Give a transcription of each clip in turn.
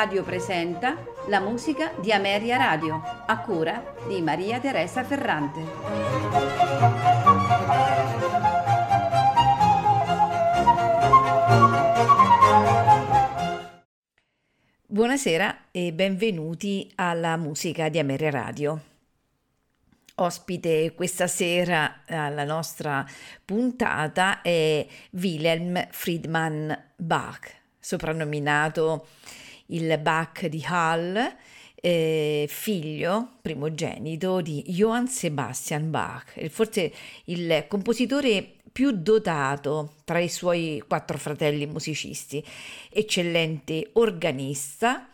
Radio presenta la musica di Ameria Radio, a cura di Maria Teresa Ferrante. Buonasera e benvenuti alla musica di Ameria Radio. Ospite questa sera alla nostra puntata è Wilhelm Friedmann Bach, soprannominato il Bach di Hall, eh, figlio primogenito di Johann Sebastian Bach, forse il compositore più dotato tra i suoi quattro fratelli musicisti, eccellente organista,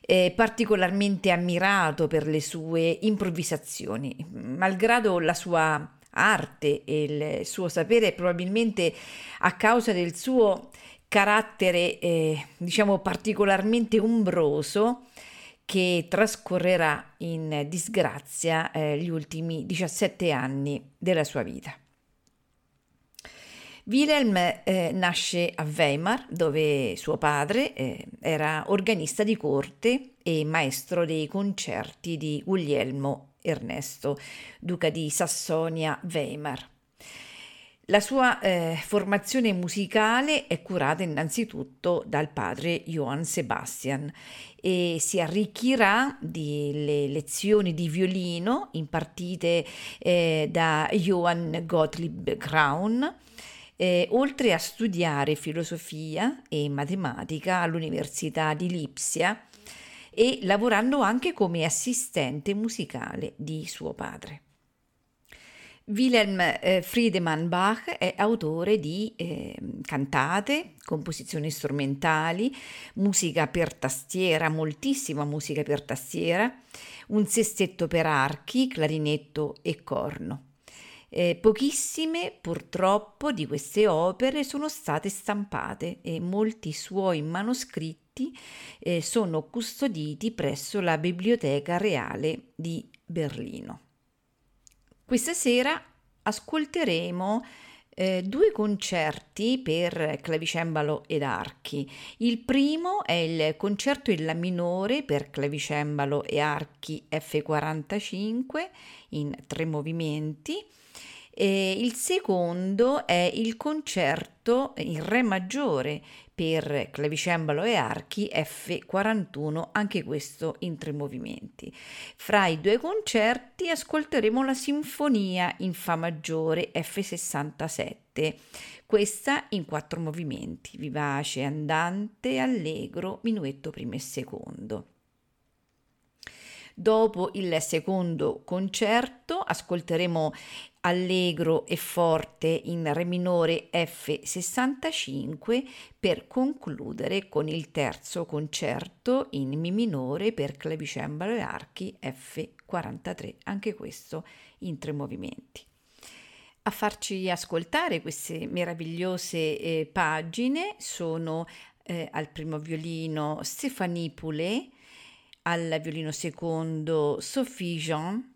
eh, particolarmente ammirato per le sue improvvisazioni, malgrado la sua arte e il suo sapere, probabilmente a causa del suo carattere, eh, diciamo, particolarmente umbroso, che trascorrerà in disgrazia eh, gli ultimi 17 anni della sua vita. Wilhelm eh, nasce a Weimar, dove suo padre eh, era organista di corte e maestro dei concerti di Guglielmo Ernesto, duca di Sassonia-Weimar. La sua eh, formazione musicale è curata innanzitutto dal padre Johann Sebastian e si arricchirà delle lezioni di violino impartite eh, da Johann Gottlieb Graun eh, oltre a studiare filosofia e matematica all'Università di Lipsia e lavorando anche come assistente musicale di suo padre. Wilhelm eh, Friedemann Bach è autore di eh, cantate, composizioni strumentali, musica per tastiera, moltissima musica per tastiera, un sestetto per archi, clarinetto e corno. Eh, pochissime purtroppo di queste opere sono state stampate e molti suoi manoscritti eh, sono custoditi presso la Biblioteca Reale di Berlino. Questa sera ascolteremo eh, due concerti per clavicembalo ed archi. Il primo è il concerto in La minore per clavicembalo e archi F45 in tre movimenti e il secondo è il concerto in Re maggiore per clavicembalo e archi F41, anche questo in tre movimenti. Fra i due concerti ascolteremo la sinfonia in Fa maggiore F67, questa in quattro movimenti, vivace, andante, allegro, minuetto primo e secondo. Dopo il secondo concerto ascolteremo allegro e forte in Re minore F65 per concludere con il terzo concerto in Mi minore per clavicembalo e archi F43, anche questo in tre movimenti. A farci ascoltare queste meravigliose eh, pagine sono eh, al primo violino Stéphanie Poulet, al violino secondo Sophie Jean,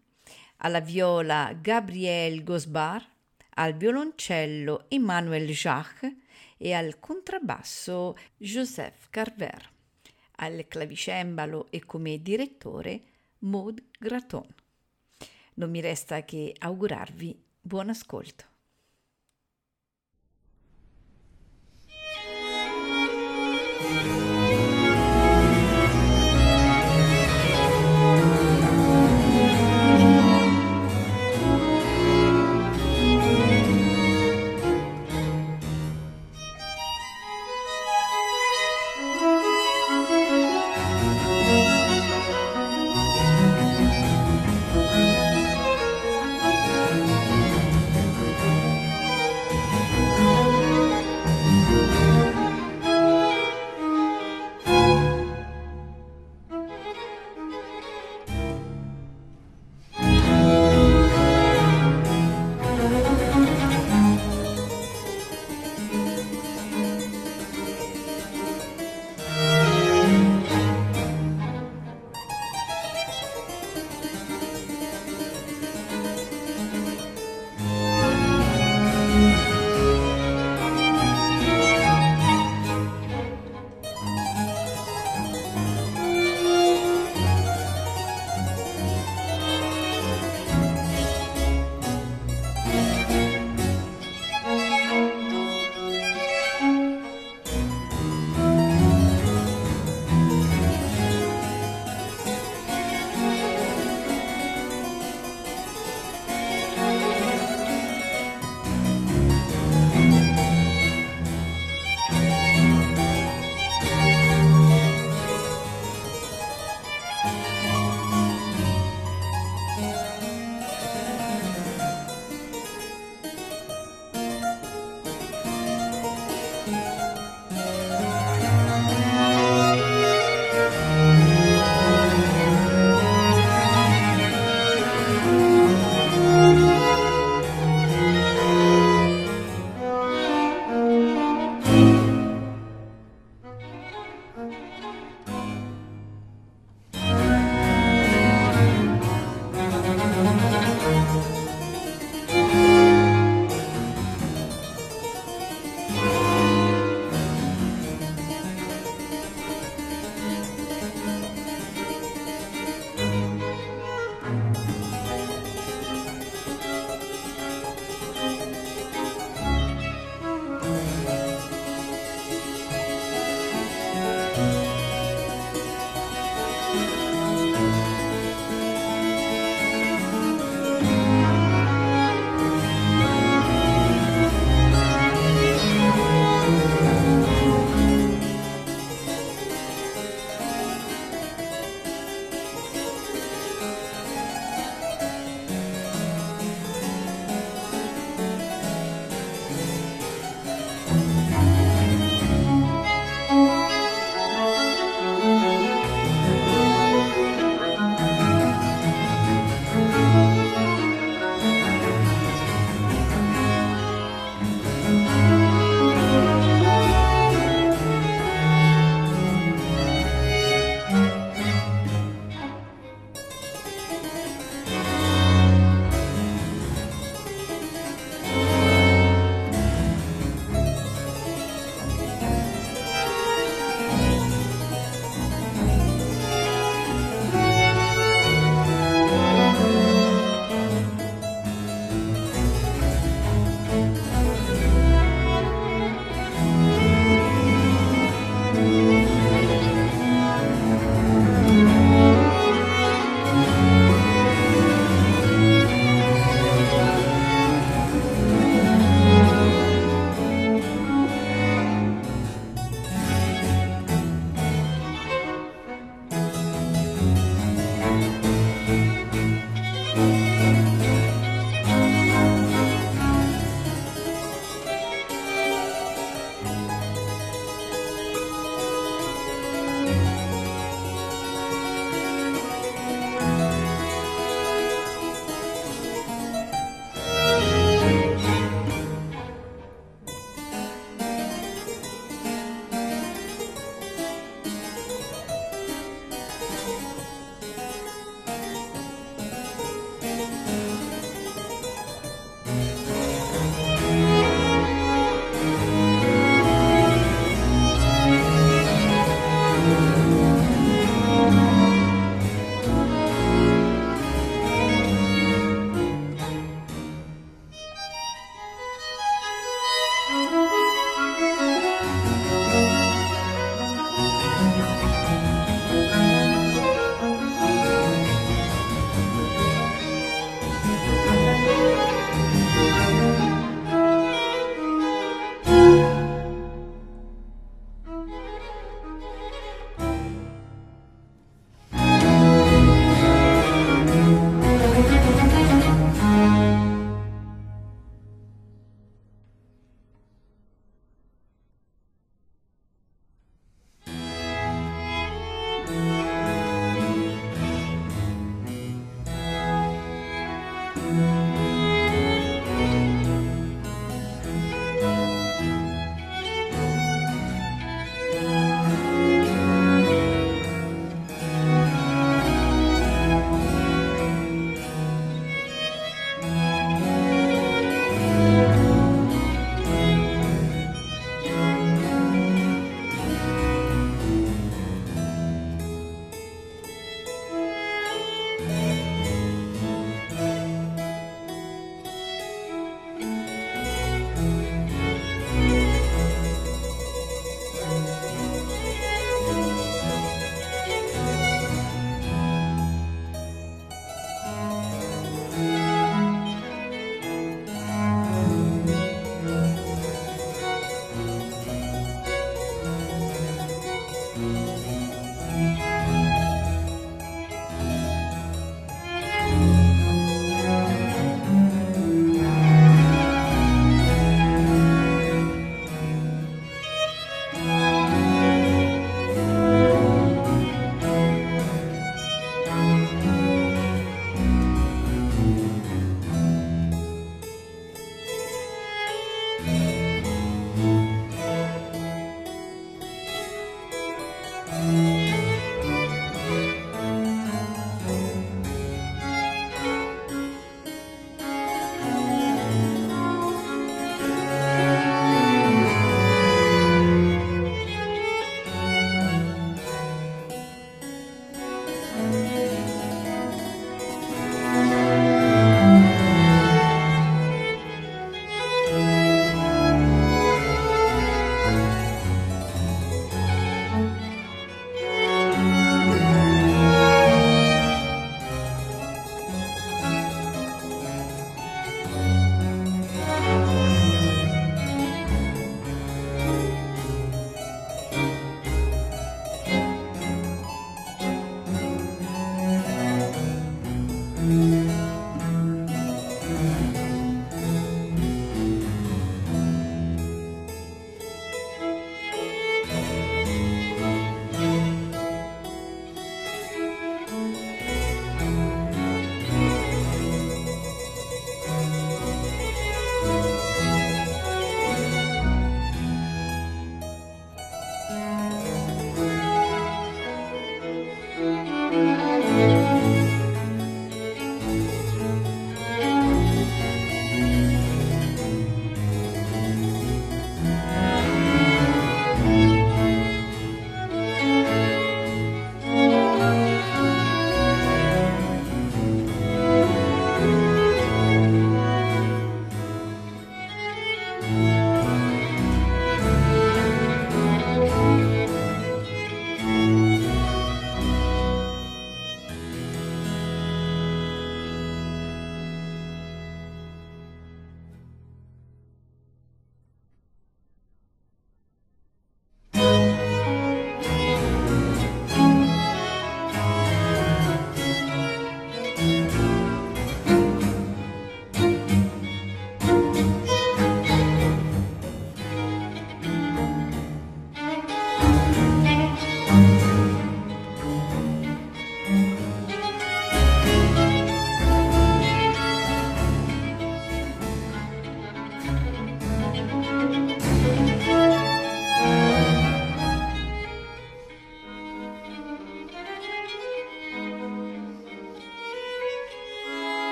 alla viola Gabriel Gosbar, al violoncello Emmanuel Jacques e al contrabbasso Joseph Carver, al clavicembalo e come direttore Maud Graton. Non mi resta che augurarvi buon ascolto.